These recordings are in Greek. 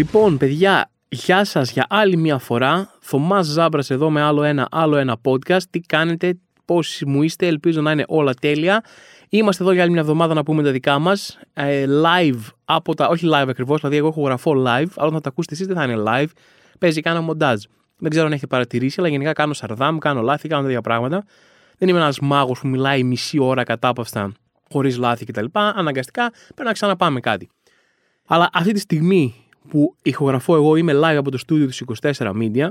Λοιπόν, παιδιά, γεια σας για άλλη μια φορά. Θωμάς Ζάμπρας εδώ με άλλο ένα, άλλο ένα podcast. Τι κάνετε, πόσοι μου είστε, ελπίζω να είναι όλα τέλεια. Είμαστε εδώ για άλλη μια εβδομάδα να πούμε τα δικά μας. Ε, live από τα. Όχι live ακριβώς, δηλαδή εγώ έχω γραφώ live, αλλά θα τα ακούσετε εσείς δεν θα είναι live. Παίζει κάνα μοντάζ. Δεν ξέρω αν έχετε παρατηρήσει, αλλά γενικά κάνω σαρδάμ, κάνω λάθη, κάνω τέτοια πράγματα. Δεν είμαι ένας μάγος που μιλάει μισή ώρα κατάπαυστα χωρίς λάθη κτλ. Αναγκαστικά πρέπει να ξαναπάμε κάτι. Αλλά αυτή τη στιγμή που ηχογραφώ εγώ είμαι live από το στούντιο του 24 Media,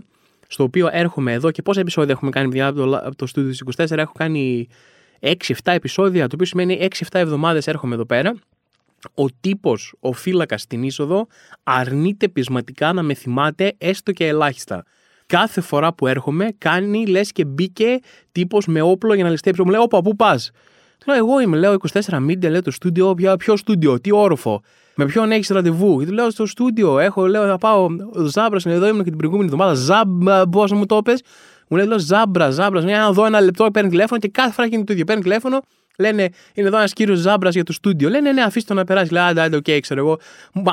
στο οποίο έρχομαι εδώ και πόσα επεισόδια έχουμε κάνει παιδιά από το, από το στούντιο του 24. Έχω κάνει 6-7 επεισόδια, το οποίο σημαίνει 6-7 εβδομάδες έρχομαι εδώ πέρα. Ο τύπος, ο φύλακας στην είσοδο, αρνείται πεισματικά να με θυμάται έστω και ελάχιστα. Κάθε φορά που έρχομαι, κάνει λες και μπήκε τύπος με όπλο για να ληστέψει. Μου λέει: Όπα, πού πας; Λέω: Εγώ είμαι, λέω 24 Media, λέω το στούντιο. Ποιο στούντιο, τι όροφο. Με ποιον έχεις ραντεβού; Γιατί λέω στο στούντιο. Έχω, λέω, θα πάω. Ο Ζάμπρα είναι εδώ, ήμουν και την προηγούμενη εβδομάδα. Ζάμπρα, πώς μου το πες; Μου λέει, λέω, Ζάμπρα, Ζάμπρα. Μια να δω ένα λεπτό, παίρνει τηλέφωνο και κάθε φορά γίνεται το ίδιο. Παίρνει τηλέφωνο, λένε, είναι εδώ ένας κύριος Ζάμπρας για το στούντιο. Λένε, ναι, αφήστε το να περάσει. Λέει, άντε, άντε, οκ, ξέρω εγώ.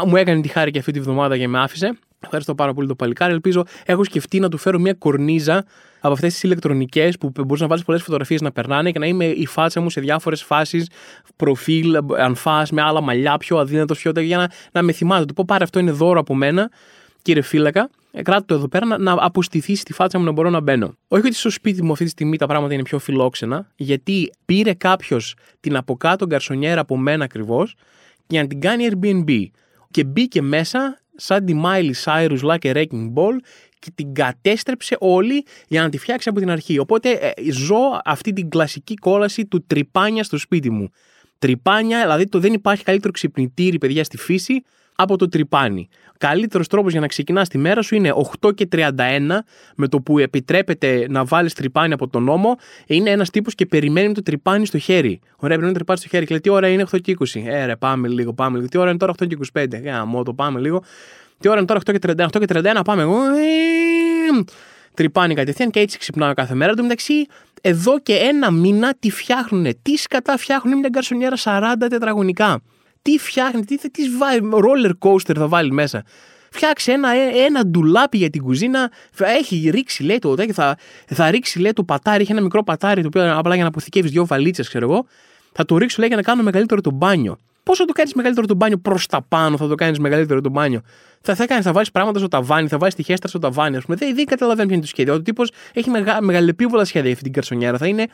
Μου έκανε τη χάρη και αυτή τη βδομάδα και με άφησε. Ευχαριστώ πάρα πολύ το παλικάρι. Ελπίζω, έχω σκεφτεί να του φέρω μια κορνίζα από αυτές τις ηλεκτρονικές που μπορείς να βάλεις πολλές φωτογραφίες να περνάνε και να είμαι η φάτσα μου σε διάφορες φάσεις, προφίλ, ανφά, με άλλα μαλλιά, πιο αδύνατος, πιο για να, να με θυμάται. Του πω πάρε αυτό είναι δώρο από μένα, κύριε φύλακα. Ε, κράτω το εδώ πέρα να, να αποστηθεί στη φάτσα μου να μπορώ να μπαίνω. Όχι ότι στο σπίτι μου αυτή τη στιγμή τα πράγματα είναι πιο φιλόξενα, γιατί πήρε κάποιος την από κάτω γκαρσονιέρα από μένα ακριβώς για να την κάνει Airbnb. Και μπήκε μέσα σαν τη Miley Cyrus like a wrecking ball και την κατέστρεψε όλη για να τη φτιάξει από την αρχή. Οπότε ε, ζω αυτή την κλασική κόλαση του τρυπάνια στο σπίτι μου. Τρυπάνια, δηλαδή το δεν υπάρχει καλύτερο ξυπνητήρι, παιδιά, στη φύση από το τρυπάνι. Καλύτερος τρόπος για να ξεκινάς τη μέρα σου είναι 8 και 31, με το που επιτρέπεται να βάλεις τρυπάνι από τον νόμο. Είναι ένας τύπος και περιμένει το τρυπάνι στο χέρι. Ωραία, πρέπει να τρυπάνι στο χέρι. Και λέει, τι ώρα είναι 8 και 20. Ε, ρε, πάμε λίγο, πάμε λίγο. Τι ώρα είναι τώρα 8 και 25. Ε, μου το πάμε λίγο. Τι ώρα είναι τώρα 8 και 31. 8 και 31, πάμε εγώ. Τρυπάνι κατευθείαν και έτσι ξυπνάω κάθε μέρα. Εν τω μεταξύ, εδώ και ένα μήνα τι φτιάχνουν. Τι σκατά φτιάχνουν μια γκαρσονιέρα 40 τετραγωνικά τι φτιάχνει, τι, τι roller coaster θα βάλει μέσα. Φτιάξε ένα, ε, ένα ντουλάπι για την κουζίνα. Έχει ρίξει, λέει το, θα, θα ρίξει, λέει το πατάρι. Έχει ένα μικρό πατάρι το οποίο απλά για να αποθηκεύεις δύο βαλίτσες, ξέρω εγώ. Θα το ρίξω, λέει, για να κάνω μεγαλύτερο το μπάνιο. Πώ θα το κάνεις μεγαλύτερο το μπάνιο προς τα πάνω, θα το κάνεις μεγαλύτερο το μπάνιο. Θα, θα, κάνεις, θα βάλεις πράγματα στο ταβάνι, θα βάλεις τη χέστρα στο ταβάνι, ας πούμε. Δεν, δεν καταλαβαίνει ποιο είναι το σχέδιο. Ο τύπος έχει μεγα, μεγαλεπίβολα σχέδια αυτή την καρσονιέρα. Θα είναι,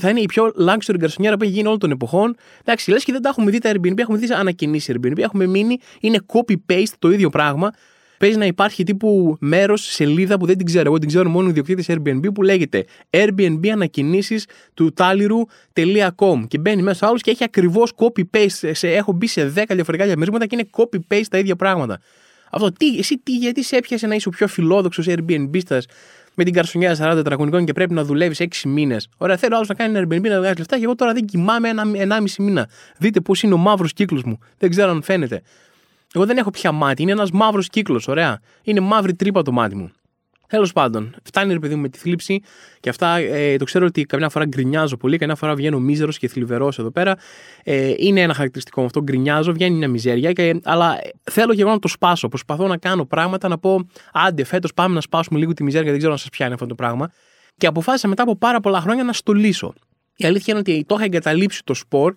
θα είναι η πιο luxury καρσονιέρα που έχει γίνει όλων των εποχών. Εντάξει, λες και δεν τα έχουμε δει τα Airbnb, έχουμε δει ανακοινήσει Airbnb, έχουμε μείνει, είναι copy-paste το ίδιο πράγμα. Παίζει να υπάρχει τύπου μέρος, σελίδα που δεν την ξέρω. Εγώ την ξέρω μόνο ο ιδιοκτήτης Airbnb που λέγεται Airbnb ανακοινήσεις του τάλιρου.com. Και μπαίνει μέσα άλλος και έχει ακριβώς copy-paste. έχω μπει σε 10 διαφορετικά διαμερίσματα και είναι copy-paste τα ίδια πράγματα. Αυτό, τι, εσύ τι, γιατί σε έπιασε να είσαι ο πιο φιλόδοξος Airbnb με την καρσονιά 40 τετραγωνικών και πρέπει να δουλεύεις 6 μήνες; Ωραία, θέλω άλλος να κάνει ένα Airbnb να βγάζει λεφτά και εγώ τώρα δεν κοιμάμαι ένα, 1,5 μήνα. Δείτε πώς είναι ο μαύρος κύκλος μου. Δεν ξέρω αν φαίνεται. Εγώ δεν έχω πια μάτι, είναι ένας μαύρος κύκλος, ωραία. Είναι μαύρη τρύπα το μάτι μου. Τέλος πάντων, φτάνει ρε παιδί μου με τη θλίψη και αυτά ε, το ξέρω ότι καμιά φορά γκρινιάζω πολύ, καμιά φορά βγαίνω μίζερος και θλιβερός εδώ πέρα. Ε, είναι ένα χαρακτηριστικό αυτό, γκρινιάζω, βγαίνει μια μιζέρια, και, αλλά θέλω και εγώ να το σπάσω. Προσπαθώ να κάνω πράγματα, να πω άντε φέτος πάμε να σπάσουμε λίγο τη μιζέρια, δεν ξέρω αν σας πιάνει αυτό το πράγμα. Και αποφάσισα μετά από πάρα πολλά χρόνια να στολίσω. Η αλήθεια είναι ότι το είχα εγκαταλείψει το σπορ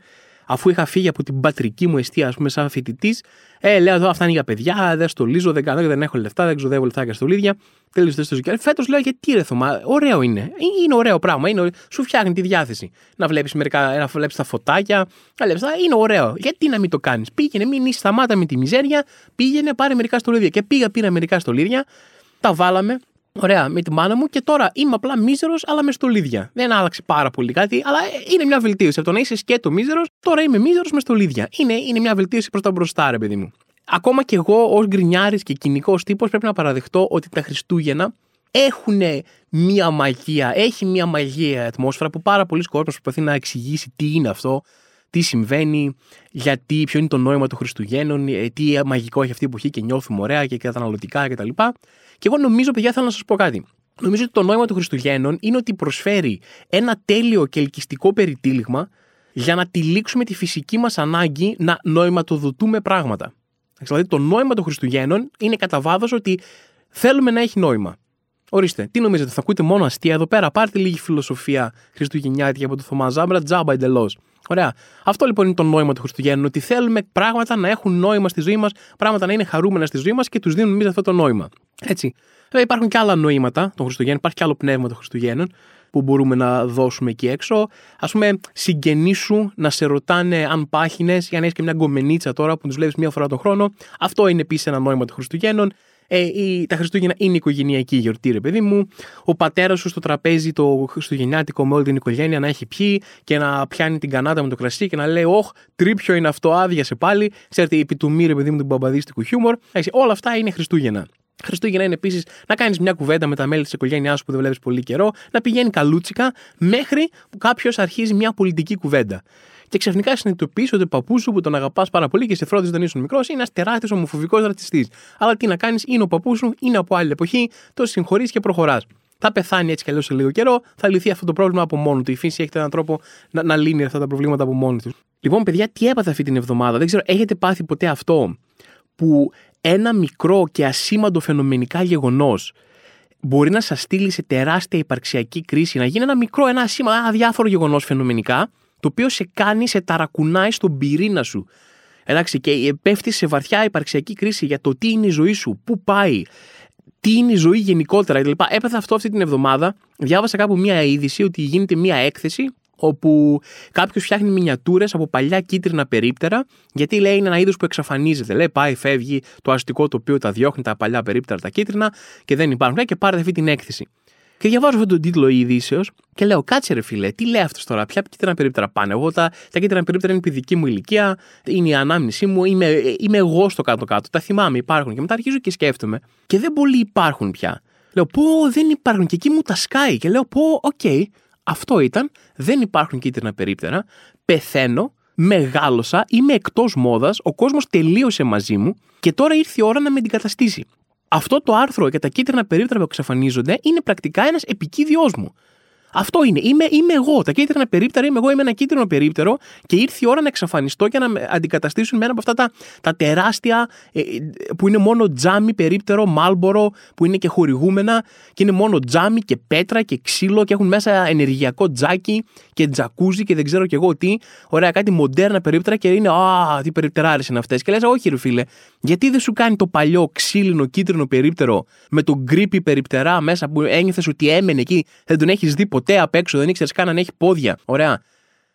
αφού είχα φύγει από την πατρική μου αιστεία, ας πούμε, σαν φοιτητής, ε, λέω εδώ αυτά είναι για παιδιά, δεν στολίζω, δεν κάνω, δεν έχω λεφτά, δεν ξοδεύω λεφτά για στολίδια. Τέλος το ζητάει. Φέτος λέω γιατί ρε Θωμά, ωραίο είναι. Ε, είναι ωραίο πράγμα, είναι, σου φτιάχνει τη διάθεση. Να βλέπεις μερικά, να βλέπεις τα φωτάκια, να βλέπεις, είναι ωραίο. Γιατί να μην το κάνεις. Πήγαινε, μην σταμάτα με τη μιζέρια, πήγαινε, πάρε μερικά στολίδια. Και πήγα, πήρα μερικά στολίδια, τα βάλαμε, Ωραία, με τη μάνα μου και τώρα είμαι απλά μίζερος, αλλά με στολίδια. Δεν άλλαξε πάρα πολύ κάτι, αλλά είναι μια βελτίωση. Από το να είσαι σκέτο μίζερος, τώρα είμαι μίζερος με στολίδια. Είναι, είναι μια βελτίωση προς τα μπροστά, ρε παιδί μου. Ακόμα και εγώ, ως γκρινιάρης και κοινικός τύπος, πρέπει να παραδεχτώ ότι τα Χριστούγεννα έχουν μια μαγεία, έχει μια μαγεία ατμόσφαιρα που πάρα πολλοί κόσμοι προσπαθεί να εξηγήσει τι είναι αυτό, τι συμβαίνει, γιατί, ποιο είναι το νόημα των Χριστουγέννων, ε, τι μαγικό έχει αυτή η εποχή και νιώθουμε ωραία και καταναλωτικά κτλ. Και εγώ νομίζω, παιδιά, θέλω να σας πω κάτι. Νομίζω ότι το νόημα των Χριστουγέννων είναι ότι προσφέρει ένα τέλειο και ελκυστικό περιτύλιγμα για να τυλίξουμε τη φυσική μας ανάγκη να νοηματοδοτούμε πράγματα. Δηλαδή, το νόημα των Χριστουγέννων είναι κατά βάθος ότι θέλουμε να έχει νόημα. Ορίστε, τι νομίζετε, θα ακούτε μόνο αστεία εδώ πέρα; Πάρτε λίγη φιλοσοφία Χριστουγεννιάτικη από το Θωμά Ζάμπρα, τζάμπα εντελώς. Ωραία. Αυτό λοιπόν είναι το νόημα του Χριστουγέννου, ότι θέλουμε πράγματα να έχουν νόημα στη ζωή μας, πράγματα να είναι χαρούμενα στη ζωή μας και τους δίνουμε εμείς αυτό το νόημα. Έτσι. Βέβαια υπάρχουν και άλλα νοήματα των Χριστουγέννων, υπάρχει και άλλο πνεύμα των Χριστουγέννων που μπορούμε να δώσουμε εκεί έξω. Α πούμε, συγγενείς σου να σε ρωτάνε αν πάχινε, για να έχεις και μια γκομενίτσα τώρα που τους βλέπεις μία φορά τον χρόνο. Αυτό είναι επίσης ένα νόημα των Χριστουγέννων. Ε, η, τα Χριστούγεννα είναι οικογενειακή γιορτή, ρε παιδί μου. Ο πατέρας σου στο τραπέζι το Χριστουγεννιάτικο με όλη την οικογένεια να έχει πιει και να πιάνει την κανάτα με το κρασί και να λέει: Ωχ, τρίπιο είναι αυτό, άδειασε πάλι. Ξέρετε, η επιτομή, ρε παιδί μου, του μπαμπαδίστικου χιούμορ. Έτσι, όλα αυτά είναι Χριστούγεννα. Χριστούγεννα είναι επίσης να κάνεις μια κουβέντα με τα μέλη της οικογένειάς σου που δεν βλέπεις πολύ καιρό, να πηγαίνει καλούτσικα μέχρι που κάποιος αρχίζει μια πολιτική κουβέντα. Και ξαφνικά συνειδητοποιείς ότι ο παππούς σου που τον αγαπάς πάρα πολύ και σε φρόντιζες όταν ήσουν μικρός είναι ένας τεράστιος ομοφοβικός ρατσιστής. Αλλά τι να κάνεις, είναι ο παππούς σου, είναι από άλλη εποχή, το συγχωρείς και προχωράς. Θα πεθάνει έτσι κι αλλιώς σε λίγο καιρό, θα λυθεί αυτό το πρόβλημα από μόνο του. Η φύση έχει έναν τρόπο να, να λύνει αυτά τα προβλήματα από μόνη τους. Λοιπόν, παιδιά, τι έπαθα αυτή την εβδομάδα; Δεν ξέρω, έχετε πάθει ποτέ αυτό που ένα μικρό και ασήμαντο φαινομενικά γεγονός μπορεί να σας στείλει σε τεράστια υπαρξιακή κρίση, να γίνει ένα μικρό, ένα ασήμαντο, ένα αδιάφορο γεγονός φαινομενικά, το οποίο σε κάνει, σε ταρακουνάει στον πυρήνα σου. Εντάξει, και πέφτει σε βαθιά υπαρξιακή κρίση για το τι είναι η ζωή σου, πού πάει, τι είναι η ζωή γενικότερα κτλ. Έπαθα αυτό αυτή την εβδομάδα. Διάβασα κάπου μία είδηση ότι γίνεται μία έκθεση όπου κάποιος φτιάχνει μινιατούρες από παλιά κίτρινα περίπτερα, γιατί λέει είναι ένα είδος που εξαφανίζεται. Λέει πάει, φεύγει το αστικό τοπίο, τα διώχνει τα παλιά περίπτερα, τα κίτρινα και δεν υπάρχουν. Και πάρετε αυτή την έκθεση. Και διαβάζω αυτόν τον τίτλο ειδήσεως και λέω: Κάτσε ρε φίλε, τι λέει αυτός τώρα, ποια κίτρινα περίπτερα πάνε. Εγώ τα, τα κίτρινα περίπτερα είναι η παιδική μου ηλικία, είναι η ανάμνησή μου, είμαι, είμαι εγώ στο κάτω-κάτω. Τα θυμάμαι, υπάρχουν. Και μετά αρχίζω και σκέφτομαι. Και δεν πολλοί υπάρχουν πια. Λέω: Πω, δεν υπάρχουν. Και εκεί μου τα σκάει. Και λέω: Πω, OK, okay, αυτό ήταν, δεν υπάρχουν κίτρινα περίπτερα, πεθαίνω, μεγάλωσα, είμαι εκτός μόδας, ο κόσμος τελείωσε μαζί μου και τώρα ήρθε η ώρα να με αντικαταστήσει. Αυτό το άρθρο για τα κίτρινα περίπτερα που εξαφανίζονται είναι πρακτικά ένας επικίδιός μου. Αυτό είναι. Είμαι, είμαι εγώ. Τα κίτρινα περίπτερα είμαι εγώ. Είμαι ένα κίτρινο περίπτερο και ήρθε η ώρα να εξαφανιστώ και να με αντικαταστήσουν με ένα από αυτά τα, τα τεράστια ε, που είναι μόνο τζάμι περίπτερο, μάλμπορο, που είναι και χορηγούμενα και είναι μόνο τζάμι και πέτρα και ξύλο και έχουν μέσα ενεργειακό τζάκι και τζακούζι και δεν ξέρω κι εγώ τι. Ωραία, κάτι μοντέρνα περίπτερα και είναι Α, τι περιπτεράρε είναι αυτές. Και λες, Όχι, ρε φίλε, γιατί δεν σου κάνει το παλιό ξύλινο κίτρινο περίπτερο με τον γκρίπι περιπτερά μέσα που ένιωθες ότι έμενε εκεί, δεν τον έχεις δει ποτέ απ' έξω, δεν ήξερες καν αν έχει πόδια. Ωραία.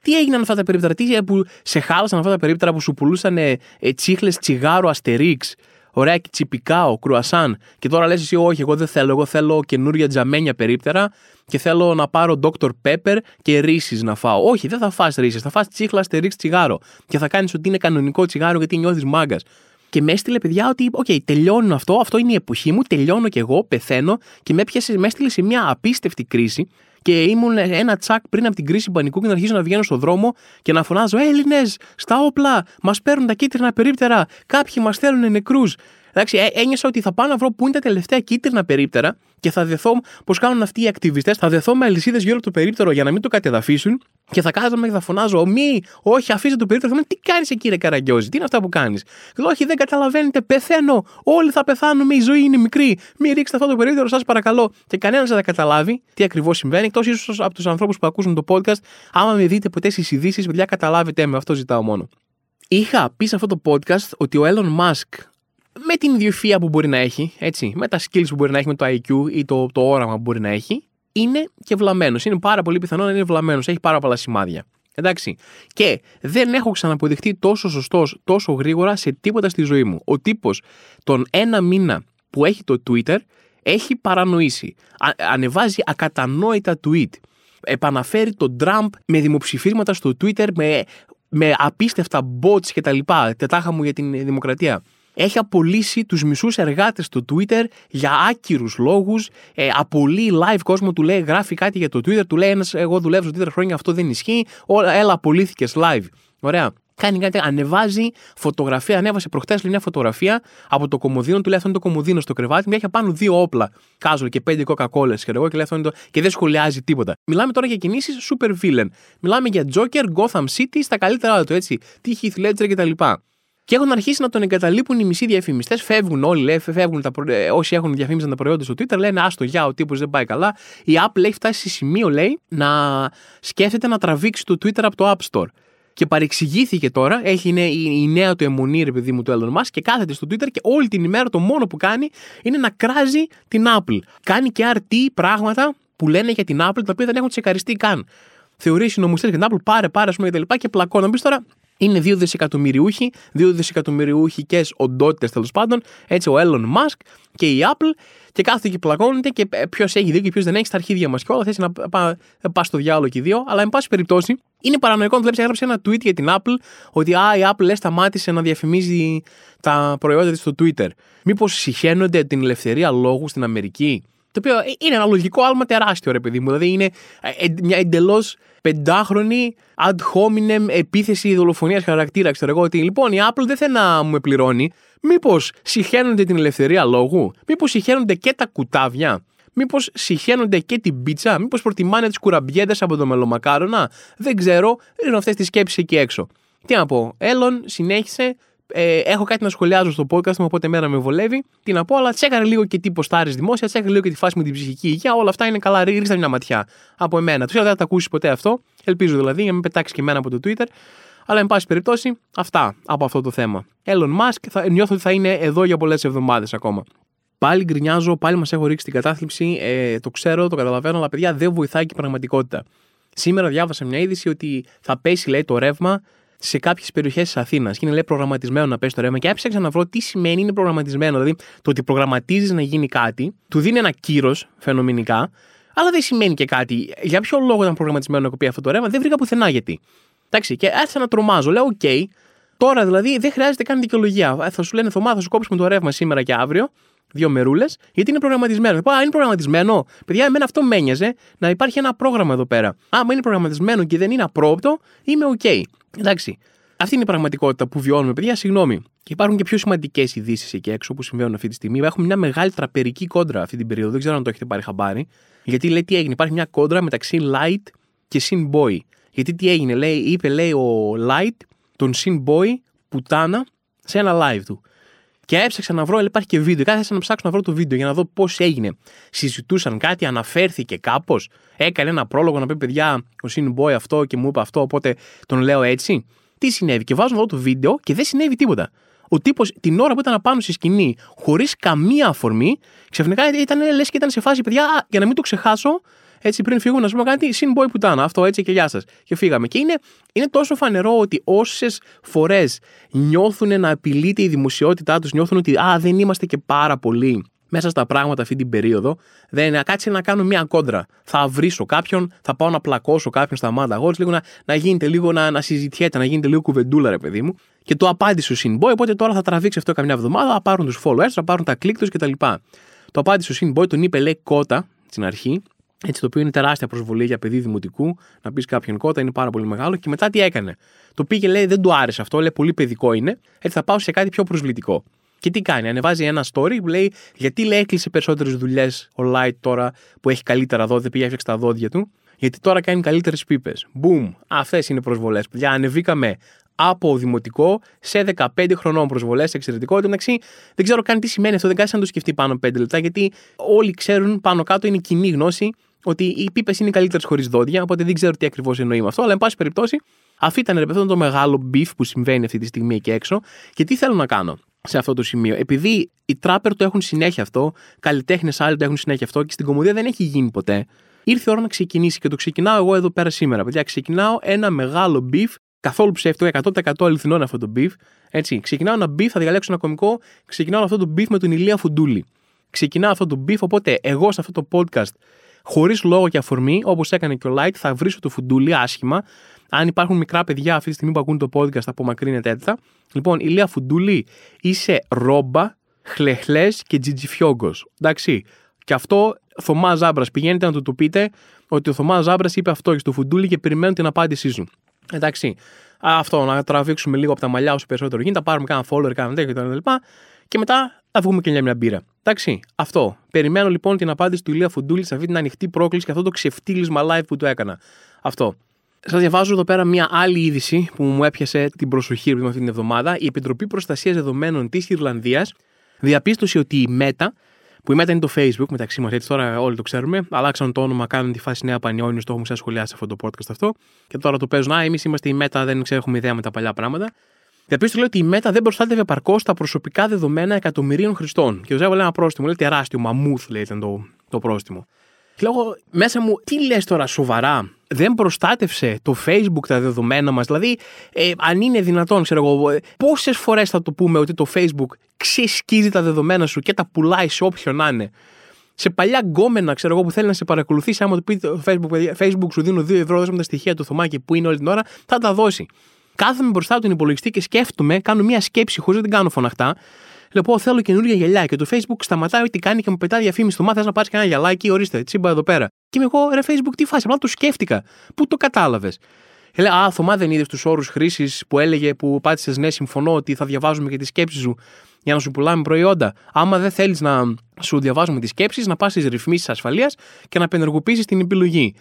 Τι έγιναν αυτά τα περίπτερα, τι που σε χάλασαν αυτά τα περίπτερα που σου πουλούσαν ε, τσίχλες τσιγάρο αστερίξ, ωραία και τσιπικάο, κρουασάν. Και τώρα λες εσύ, Όχι, εγώ δεν θέλω. Εγώ θέλω καινούρια τζαμένια περίπτερα και θέλω να πάρω Dr. Pepper και Reese's να φάω. Όχι, δεν θα φας Reese's, θα φας τσίχλα αστερίξ τσιγάρο. Και θα κάνεις ότι είναι κανονικό τσιγάρο γιατί νιώθεις μάγκας. Και με έστειλε παιδιά ότι, OK, okay, τελειώνω αυτό, αυτό είναι η εποχή μου, τελειώνω κι εγώ, πεθαίνω και με, πιάσε, με έστειλες σε μια απίστευτη κρίση και ήμουν ένα τσακ πριν από την κρίση πανικού και να αρχίζω να βγαίνω στον δρόμο και να φωνάζω Έλληνες, στα όπλα, μας παίρνουν τα κίτρινα περίπτερα, κάποιοι μας θέλουν νεκρούς. Εντάξει, ε, ένιωσα ότι θα πάω να βρω πού είναι τα τελευταία κίτρινα περίπτερα και θα δεθώ, πώς κάνουν αυτοί οι ακτιβιστές, θα δεθώ με αλυσίδες γύρω από το περίπτερο για να μην το κατεδαφίσουν και θα κάθομαι και θα φωνάζω, Μη, όχι, αφήστε το περίπτερο. Θα τι κάνεις εκεί, ρε Καραγκιόζη, τι είναι αυτά που κάνεις; Όχι, δεν καταλαβαίνετε, πεθαίνω. Όλοι θα πεθάνουμε, η ζωή είναι μικρή. Μην ρίξετε αυτό το περίπτερο, σας παρακαλώ. Και κανένας δεν θα καταλάβει τι ακριβώς συμβαίνει, εκτός ίσως από τους ανθρώπους που ακούσουν το podcast. Άμα με δείτε ποτέ στις ειδήσεις, παιδιά, καταλάβετε με, αυτό ζητάω μόνο. Είχα πει σε αυτό το podcast ότι ο Elon Musk με την ιδιοφία που μπορεί να έχει, έτσι, με τα skills που μπορεί να έχει, με το IQ ή το, το όραμα που μπορεί να έχει, είναι και βλαμμένος. Είναι πάρα πολύ πιθανό να είναι βλαμμένος. Έχει πάρα πολλά σημάδια. Εντάξει. Και δεν έχω ξαναποδειχτεί τόσο σωστός, τόσο γρήγορα σε τίποτα στη ζωή μου. Ο τύπος τον ένα μήνα που έχει το Twitter έχει παρανοήσει. Α, ανεβάζει ακατανόητα tweet. Επαναφέρει τον Τραμπ με δημοψηφίσματα στο Twitter, με, με απίστευτα bots κτλ. Τετάχα μου για την δημοκρατία έχει απολύσει τους μισούς εργάτες του Twitter για άκυρους λόγους, ε, απολύει live κόσμο, του λέει γράφει κάτι για το Twitter, του λέει ένας εγώ δουλεύω στο Twitter χρόνια, αυτό δεν ισχύει, έλα απολύθηκες live. Ωραία. Κάνει κάτι, ανεβάζει φωτογραφία. Ανέβασε προχτές μια φωτογραφία από το κομμωδίνο. Του λέει αυτό είναι το κομμωδίνο στο κρεβάτι. Μια έχει πάνω δύο όπλα. Κάζολ και πέντε κοκακόλες. Και, και, λέει, αυτό είναι το... και δεν σχολιάζει τίποτα. Μιλάμε τώρα για κινήσεις super villain. Μιλάμε για Joker, Gotham City στα καλύτερα του έτσι. Τι Heath Ledger κτλ. Και έχουν αρχίσει να τον εγκαταλείπουν οι μισοί διαφημιστές. Φεύγουν όλοι, λέει, φεύγουν τα, ε, όσοι έχουν διαφήμιζαν τα προϊόντα στο Twitter, λένε Άστο, για ο τύπος δεν πάει καλά. Η Apple έχει φτάσει σε σημείο, λέει, να σκέφτεται να τραβήξει το Twitter από το App Store. Και παρεξηγήθηκε τώρα, έχει είναι η, η νέα του αιμονή, ρε παιδί μου, του Elon Musk και κάθεται στο Twitter και όλη την ημέρα το μόνο που κάνει είναι να κράζει την Apple. Κάνει και RT πράγματα που λένε για την Apple, τα οποία δεν έχουν τσεκαριστεί καν. Θεωρεί συνομιστέ για την Apple, πάρε, πάρε, ας πούμε, και τα λοιπά και πλακώνω. Μπει τώρα, είναι δύο δισεκατομμυριούχοι, δύο δισεκατομμυριούχικέ οντότητες τέλος πάντων, έτσι ο Elon Musk και η Apple, και κάθεται και πλακώνεται και ποιος έχει δίκιο και ποιος δεν έχει στα αρχίδια μας και όλα. Θε να πα, πα στο διάλογο και οι δύο, αλλά εν πάση περιπτώσει είναι παρανοϊκό να βλέπεις έγραψε ένα tweet για την Apple ότι α, η Apple λε, σταμάτησε να διαφημίζει τα προϊόντα της στο Twitter. Μήπως συχαίνονται την ελευθερία λόγου στην Αμερική; Το οποίο είναι ένα λογικό άλμα τεράστιο, ρε παιδί μου. Δηλαδή είναι ε, μια εντελώς πεντάχρονη ad hominem επίθεση δολοφονίας χαρακτήρα. Ξέρω εγώ ότι λοιπόν η Apple δεν θέλει να μου πληρώνει. Μήπως συχαίνονται την ελευθερία λόγου, Μήπως συχαίνονται και τα κουτάβια, Μήπως συχαίνονται και την πίτσα, Μήπως προτιμάνε τις κουραμπιέτες από το μελομακάρονα; Δεν ξέρω, είναι αυτές τις σκέψεις εκεί έξω. Τι να πω, Έλλον συνέχισε ε, έχω κάτι να σχολιάζω στο podcast μου, οπότε μέρα με βολεύει. Τι να πω, αλλά τσέκαρε λίγο και τι ποστάρεις δημόσια, τσέκαρε λίγο και τη φάση με την ψυχική υγεία. Όλα αυτά είναι καλά, ρίξτε μια ματιά από εμένα. Τους δεν θα τα ακούσεις ποτέ αυτό. Ελπίζω δηλαδή, για να μην πετάξεις και εμένα από το Twitter. Αλλά, εν πάση περιπτώσει, αυτά από αυτό το θέμα. Elon Musk, θα, νιώθω ότι θα είναι εδώ για πολλές εβδομάδες ακόμα. Πάλι γκρινιάζω, πάλι μας έχω ρίξει την κατάθλιψη. Ε, το ξέρω, το καταλαβαίνω, αλλά παιδιά δεν βοηθάει και η πραγματικότητα. Σήμερα διάβασα μια είδηση ότι θα πέσει, λέει, το ρεύμα σε κάποιες περιοχές της Αθήνας. Και είναι λέει προγραμματισμένο να πέσει το ρεύμα. Και έψαξα να βρω τι σημαίνει είναι προγραμματισμένο. Δηλαδή το ότι προγραμματίζεις να γίνει κάτι, του δίνει ένα κύρος φαινομενικά, αλλά δεν σημαίνει και κάτι. Για ποιο λόγο ήταν προγραμματισμένο να κοπεί αυτό το ρεύμα, δεν βρήκα πουθενά γιατί. Εντάξει, και άρχισα να τρομάζω. Λέω, OK, okay, τώρα δηλαδή δεν χρειάζεται καν δικαιολογία. Θα σου λένε Θωμά, θα σου κόψουμε το ρεύμα σήμερα και αύριο, δύο μερούλες, γιατί είναι προγραμματισμένο. Πω, Α, είναι προγραμματισμένο. Παιδιά, εμένα αυτό με ένοιαζε να υπάρχει ένα πρόγραμμα εδώ πέρα. Άμα είναι προγραμματισμένο και δεν είναι απρόοπτο, είμαι OK. Okay. Εντάξει. Αυτή είναι η πραγματικότητα που βιώνουμε, παιδιά. Συγγνώμη. Και υπάρχουν και πιο σημαντικές ειδήσεις εκεί έξω που συμβαίνουν αυτή τη στιγμή. Έχουμε μια μεγάλη τραπερική κόντρα αυτή την περίοδο. Δεν ξέρω αν το έχετε πάρει χαμπάρι. Γιατί λέει τι έγινε. Υπάρχει μια κόντρα μεταξύ Light και Sin Boy. Γιατί τι έγινε, λέει, είπε λέει ο Light τον Sin Boy πουτάνα σε ένα live του. Και έψαξα να βρω, υπάρχει και βίντεο. Κάθεσα να ψάξω να βρω το βίντεο για να δω πώς έγινε. Συζητούσαν κάτι, αναφέρθηκε κάπως. Έκανε ένα πρόλογο να πει παιδιά, ο Sin Boy αυτό και μου είπε αυτό, οπότε τον λέω έτσι. Τι συνέβη. Και βάζω να δω το βίντεο και δεν συνέβη τίποτα. Ο τύπος την ώρα που ήταν πάνω στη σκηνή, χωρίς καμία αφορμή, ξαφνικά ήταν λες και ήταν σε φάση, παιδιά, για να μην το ξεχάσω, έτσι πριν φύγω να σου πω κάτι, συν boy πουτάνα. Αυτό έτσι και γεια σας. Και φύγαμε. Και είναι, είναι τόσο φανερό ότι όσες φορές νιώθουν να απειλείται η δημοσιότητά τους, νιώθουν ότι α, δεν είμαστε και πάρα πολύ μέσα στα πράγματα αυτή την περίοδο, δεν είναι κάτσε να κάνω μια κόντρα. Θα βρίσω κάποιον, θα πάω να πλακώσω κάποιον στα μάτια γόρτ, λίγο να, να γίνεται λίγο να, να συζητιέται, να γίνεται λίγο κουβεντούλα, ρε παιδί μου. Και το απάντησε ο Sinboy, οπότε τώρα θα τραβήξει αυτό καμιά εβδομάδα, θα πάρουν τους followers, θα πάρουν τα click τους κτλ. Το απάντησε ο Sinboy, τον είπε λέει κότα στην αρχή, έτσι, το οποίο είναι τεράστια προσβολή για παιδί δημοτικού. Να πεις κάποιον κότα είναι πάρα πολύ μεγάλο. Και μετά τι έκανε. Το πήγε, λέει, δεν του άρεσε αυτό, λέει, πολύ παιδικό είναι. Έτσι θα πάω σε κάτι πιο προσβλητικό. Και τι κάνει, ανεβάζει ένα story που λέει γιατί λέει έκλεισε περισσότερες δουλειές ο Light τώρα που έχει καλύτερα δόντια, πήγε έφτιαξε τα δόντια του. Γιατί τώρα κάνει καλύτερες πίπες. Μπούμ. Αυτές είναι προσβολές. Παιδιά, ανεβήκαμε από δημοτικό σε 15 χρονών προσβολές εξαιρετικό. Εντάξει, δεν ξέρω καν τι σημαίνει αυτό, δεν κάνει να το σκεφτεί πάνω 5 λεπτά, γιατί όλοι ξέρουν πάνω κάτω είναι κοινή γνώση ότι οι πίπες είναι καλύτερες χωρίς δόντια, οπότε δεν ξέρω τι ακριβώς εννοεί με αυτό. Αλλά, εν πάση περιπτώσει, αυτή ήταν ρε το μεγάλο beef που συμβαίνει αυτή τη στιγμή εκεί έξω. Και τι θέλω να κάνω σε αυτό το σημείο. Επειδή οι τράπερ το έχουν συνέχεια αυτό, καλλιτέχνες άλλοι το έχουν συνέχεια αυτό και στην κομμωδία δεν έχει γίνει ποτέ. Ήρθε η ώρα να ξεκινήσει και το ξεκινάω εγώ εδώ πέρα σήμερα. Παιδιά, ξεκινάω ένα μεγάλο beef, καθόλου ψεύτικο, 100% αληθινό είναι αυτό το beef. Έτσι, ξεκινάω ένα beef, θα διαλέξω ένα κωμικό, ξεκινάω αυτό το beef με τον Ηλία Φουντούλη. Ξεκινάω αυτό το beef, οπότε εγώ σε αυτό το podcast χωρίς λόγο και αφορμή, όπως έκανε και ο Light, θα βρίσω το φουντούλι άσχημα. Αν υπάρχουν μικρά παιδιά αυτή τη στιγμή που ακούν το podcast, απομακρύνεται έτσι. Λοιπόν, Ηλία Φουντούλη, είσαι ρόμπα, χλεχλές και τζιτζιφιόγκος. Εντάξει. Και αυτό Θωμάς Ζάμπρας. Πηγαίνετε να του το πείτε ότι ο Θωμάς Ζάμπρας είπε αυτό και στο Φουντούλη και περιμένουν την απάντησή σου. Εντάξει. Αυτό, να τραβήξουμε λίγο από τα μαλλιά όσο περισσότερο γίνεται, να πάρουμε κανένα follower, κανένα τέτοιο κτλ. Και μετά θα βγούμε και μια μπύρα. Εντάξει, αυτό. Περιμένω λοιπόν την απάντηση του Ηλία Φουντούλη σε αυτή την ανοιχτή πρόκληση και αυτό το ξεφτύλισμα live που του έκανα. Αυτό. Σας διαβάζω εδώ πέρα μια άλλη είδηση που μου έπιασε την προσοχή αυτή την εβδομάδα. Η Επιτροπή Προστασίας Δεδομένων της Ιρλανδίας διαπίστωσε ότι η Meta, που η Meta είναι το Facebook μεταξύ μας, έτσι τώρα όλοι το ξέρουμε, αλλάξαν το όνομα, κάνουν τη φάση νέα πανιόνιος, το έχουμε σχολιάσει αυτό το podcast αυτό. Και τώρα το παίζουν, Α, εμείς είμαστε η Meta, δεν ξέρω, έχουμε ιδέα με τα παλιά πράγματα. Διαπίστωσε λέει ότι η Meta δεν προστάτευε επαρκώ τα προσωπικά δεδομένα εκατομμυρίων χρηστών. Και ο έβαλε ένα πρόστιμο, λέει τεράστιο, μαμούθ λέει ήταν το, το πρόστιμο. Και λέω μέσα μου, τι λες τώρα σοβαρά, δεν προστάτευσε το Facebook τα δεδομένα μας; Δηλαδή, ε, αν είναι δυνατόν, ξέρω εγώ, πόσες φορές θα το πούμε ότι το Facebook ξεσκίζει τα δεδομένα σου και τα πουλάει σε όποιον να είναι; Σε παλιά γκόμενα, ξέρω εγώ, που θέλει να σε παρακολουθήσει, άμα του πει το Facebook, Facebook σου δίνω 2 ευρώ, δώσε με τα στοιχεία του θωμάκι που είναι όλη την ώρα, θα τα δώσει. Κάθομαι μπροστά από τον υπολογιστή και σκέφτομαι, κάνω μια σκέψη χωρίς να την κάνω φωναχτά. Λέω, θέλω καινούργια γυαλιά και το Facebook σταματάει ό,τι κάνει και μου πετάει διαφήμιση του μάθα να πάρεις κανένα γυαλάκι, ορίστε, τσίμπα εδώ πέρα. Και είμαι εγώ, ρε Facebook, τι φάση, απλά το σκέφτηκα. Πού το κατάλαβες; Λέει, Α, Θωμά, δεν είδες τους όρους χρήσης που έλεγε που πάτησες ναι, συμφωνώ ότι θα διαβάζουμε και τι σκέψει σου για να σου πουλάμε προϊόντα. Άμα δεν θέλεις να σου διαβάζουμε τις σκέψεις, να πας στις ρυθμίσεις ασφαλείας και να απενεργοποιήσει την επιλογή.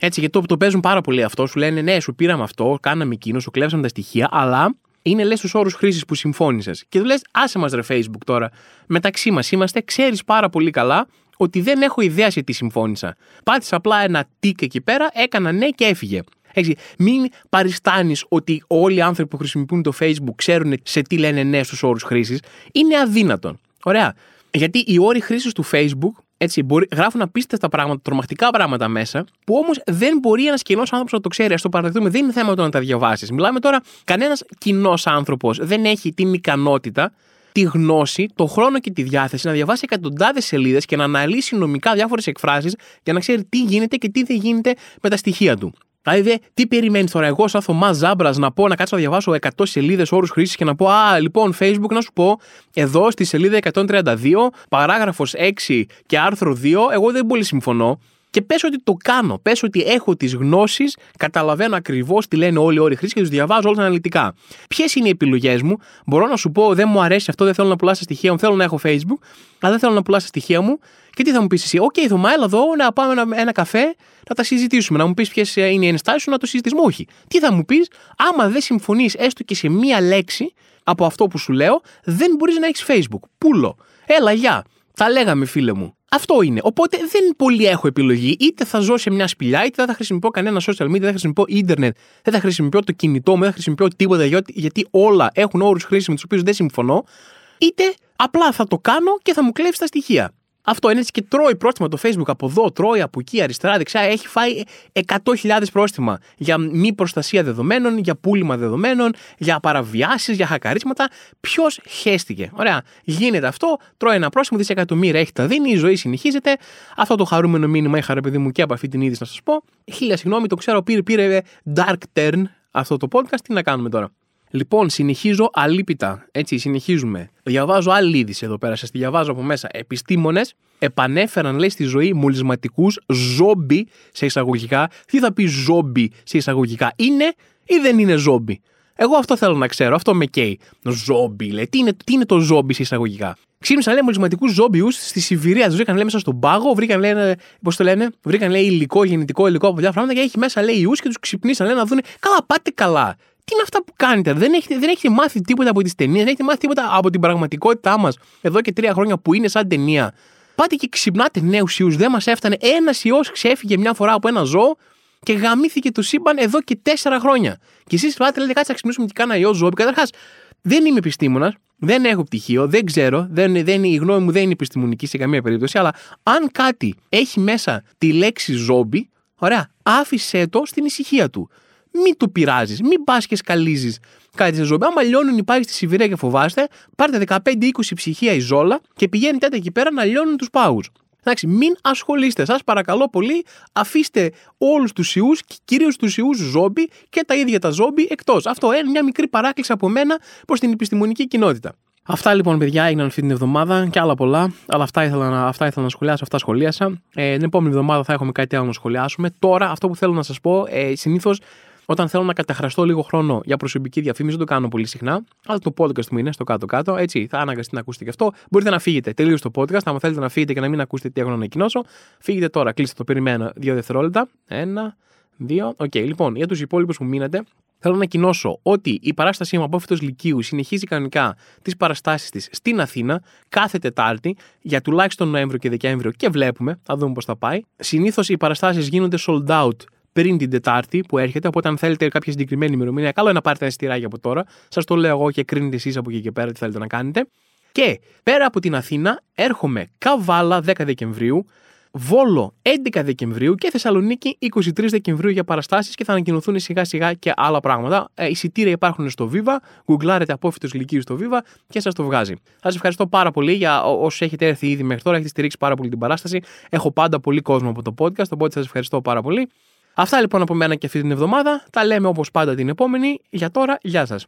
Έτσι, γιατί το, το παίζουν πάρα πολύ αυτό. Σου λένε, Ναι, σου πήραμε αυτό, κάναμε εκείνο, σου κλέψαμε τα στοιχεία, αλλά είναι λες τους όρους χρήσης που συμφώνησες. Και τους λες, άσε μας ρε Facebook τώρα. Μεταξύ μας είμαστε, ξέρεις πάρα πολύ καλά ότι δεν έχω ιδέα σε τι συμφώνησα. Πάτησα απλά ένα τικ εκεί πέρα, έκανα ναι και έφυγε. Έτσι, μην παριστάνεις ότι όλοι οι άνθρωποι που χρησιμοποιούν το Facebook ξέρουν σε τι λένε ναι στους όρους χρήσης. Είναι αδύνατον. Ωραία. Γιατί οι όροι χρήσης του Facebook έτσι, μπορεί, γράφουν απίστευτα πράγματα, τρομακτικά πράγματα μέσα, που όμως δεν μπορεί ένας κοινός άνθρωπος να το ξέρει. Α το παραδεχτούμε, δεν είναι θέμα το να τα διαβάσεις. Μιλάμε τώρα, κανένας κοινός άνθρωπος δεν έχει την ικανότητα, τη γνώση, το χρόνο και τη διάθεση να διαβάσει εκατοντάδες σελίδες και να αναλύσει νομικά διάφορες εκφράσεις για να ξέρει τι γίνεται και τι δεν γίνεται με τα στοιχεία του. Δηλαδή, τι περιμένεις τώρα, εγώ, σαν Θωμάς Ζάμπρας, να πω να κάτσω να διαβάσω 100 σελίδες όρους χρήσης και να πω Α, λοιπόν, Facebook να σου πω, εδώ στη σελίδα 132, παράγραφος 6 και άρθρο 2, εγώ δεν πολύ συμφωνώ. Και πες ότι το κάνω. Πες ότι έχω τις γνώσεις, καταλαβαίνω ακριβώς τι λένε όλοι οι όροι χρήσης και τους διαβάζω όλα αναλυτικά. Ποιες είναι οι επιλογές μου, μπορώ να σου πω, δεν μου αρέσει αυτό, δεν θέλω να πουλάς τα στοιχεία μου, θέλω να έχω Facebook, αλλά δεν θέλω να πουλάς τα στοιχεία μου. Και τι θα μου πεις εσύ, Οκ, okay, Θωμά, έλα εδώ να πάμε ένα, ένα καφέ να τα συζητήσουμε, να μου πεις ποιες είναι οι ενστάσεις σου, να το συζητήσουμε. Όχι. Τι θα μου πεις, άμα δεν συμφωνείς έστω και σε μία λέξη από αυτό που σου λέω, δεν μπορείς να έχεις Facebook. Πούλο. Έλα, γεια. Τα λέγαμε, φίλε μου. Αυτό είναι. Οπότε δεν πολύ έχω επιλογή. Είτε θα ζω σε μια σπηλιά, είτε δεν θα χρησιμοποιώ κανένα social media, δεν θα χρησιμοποιώ ίντερνετ, δεν θα χρησιμοποιώ το κινητό μου, δεν θα χρησιμοποιώ τίποτα γιατί όλα έχουν όρους χρήσης με τους οποίους δεν συμφωνώ. Είτε απλά θα το κάνω και θα μου κλέψει τα στοιχεία. Αυτό είναι έτσι και τρώει πρόστιμα το Facebook από εδώ, τρώει από εκεί, αριστερά, δεξιά. Έχει φάει 100.000 πρόστιμα για μη προστασία δεδομένων, για πούλημα δεδομένων, για παραβιάσεις, για χακαρίσματα. Ποιος χέστηκε; Ωραία. Γίνεται αυτό, τρώει ένα πρόστιμο, δισεκατομμύρια έχει τα δίνει, η ζωή συνεχίζεται. Αυτό το χαρούμενο μήνυμα είχα ρε παιδί μου και από αυτή την είδηση να σας πω. Χίλια συγγνώμη, το ξέρω, πήρε, πήρε dark turn αυτό το podcast. Τι να κάνουμε τώρα; Λοιπόν, συνεχίζω αλίπητα. Έτσι, συνεχίζουμε. Διαβάζω άλλη είδηση εδώ πέρα. Σας τη διαβάζω από μέσα. Επιστήμονες επανέφεραν, λέει, στη ζωή μολυσματικούς ζόμπι σε εισαγωγικά. Τι θα πει ζόμπι σε εισαγωγικά, είναι ή δεν είναι ζόμπι; Εγώ αυτό θέλω να ξέρω, αυτό με καίει. Ζόμπι, λέει. Τι είναι, τι είναι το ζόμπι σε εισαγωγικά; Ξύπνησαν λέει μολυσματικούς ζόμπιους στη Σιβηρία. Τους βρήκαν λέει μέσα στον πάγο, βρήκαν λέει, πώς το λένε, βρήκαν λέει υλικό, γεννητικό υλικό από διάφορα πράγματα και έχει μέσα λέει ιούς και τους ξυπνήσαν λέει να δουν. Καλά, πάτε καλά τι είναι αυτά που κάνετε; Δεν έχετε, δεν έχετε μάθει τίποτα από τις ταινίες, δεν έχετε μάθει τίποτα από την πραγματικότητά μας εδώ και τρία χρόνια που είναι σαν ταινία. Πάτε και ξυπνάτε νέους ιούς. Δεν μας έφτανε. Ένας ιός ξέφυγε μια φορά από ένα ζώο και γαμήθηκε το σύμπαν εδώ και τέσσερα χρόνια. Και εσείς πάτε, λέτε, κάτσε να ξυπνήσουμε και κάνα ιό ζώο. Καταρχάς, δεν είμαι επιστήμονας, δεν έχω πτυχίο, δεν ξέρω, δεν, δεν, η γνώμη μου δεν είναι επιστημονική σε καμία περίπτωση, αλλά αν κάτι έχει μέσα τη λέξη ζόμπι, ωραία, άφησέ το στην ησυχία του μην του πειράζεις, μην πας και σκαλίζεις κάτι σε ζωή. Άμα λιώνουν οι πάγοι στη Σιβηρία και φοβάστε, πάρτε 15-20 ψυχία η ζόλα και πηγαίνετε εκεί πέρα να λιώνουν τους πάγους. Εντάξει, μην ασχολείστε. Σας παρακαλώ πολύ, αφήστε όλους τους ιούς και κυρίως τους ιούς ζόμπι και τα ίδια τα ζόμπι εκτός. Αυτό είναι μια μικρή παράκληση από μένα προς την επιστημονική κοινότητα. Αυτά λοιπόν, παιδιά, έγιναν αυτή την εβδομάδα και άλλα πολλά. Αλλά αυτά ήθελα να, αυτά ήθελα να σχολιάσω, αυτά σχολίασα. Ε, την επόμενη εβδομάδα θα έχουμε κάτι άλλο να σχολιάσουμε. Τώρα, αυτό που θέλω να σας πω, ε, συνήθως όταν θέλω να καταχραστώ λίγο χρόνο για προσωπική διαφήμιση, δεν το κάνω πολύ συχνά. Αλλά το podcast μου είναι στο κάτω-κάτω. Έτσι, θα αναγκαστεί να ακούσετε και αυτό. Μπορείτε να φύγετε τελείως το podcast. Αν θέλετε να φύγετε και να μην ακούσετε τι έχω να ανακοινώσω, φύγετε τώρα. Κλείστε το, περιμένω δύο δευτερόλεπτα. Ένα, Δύο. Οκ, λοιπόν, για τους υπόλοιπους που μείνατε, θέλω να ανακοινώσω ότι η παράστασή μου Απόφοιτος Λυκείου συνεχίζει κανονικά τις παραστάσεις της στην Αθήνα κάθε Τετάρτη για τουλάχιστον Νοέμβριο και Δεκέμβριο και βλέπουμε, θα δούμε πώς θα πάει. Συνήθως οι παραστάσεις γίνονται sold out πριν την Τετάρτη που έρχεται. Οπότε, αν θέλετε κάποια συγκεκριμένη ημερομηνία, καλό είναι να πάρετε ένα εισιτηράκι από τώρα. Σας το λέω εγώ και κρίνετε εσείς από εκεί και πέρα τι θέλετε να κάνετε. Και πέρα από την Αθήνα, έρχομαι Καβάλα 10 Δεκεμβρίου, Βόλο 11 Δεκεμβρίου και Θεσσαλονίκη 23 Δεκεμβρίου για παραστάσεις και θα ανακοινωθούν σιγά σιγά και άλλα πράγματα. Ε, εισιτήρια υπάρχουν στο Viva, γκουγκλάρετε απόφυτος λυκείου στο Viva και σας το βγάζει. Σας ευχαριστώ πάρα πολύ για όσου έχετε έρθει ήδη μέχρι τώρα, έχετε στηρίξει πάρα πολύ την παράσταση. Έχω πάντα πολύ κόσμο από το podcast, οπότε σας ευχαριστώ πάρα πολύ. Αυτά λοιπόν από μένα και αυτή την εβδομάδα. Τα λέμε όπως πάντα την επόμενη. Για τώρα, γεια σας.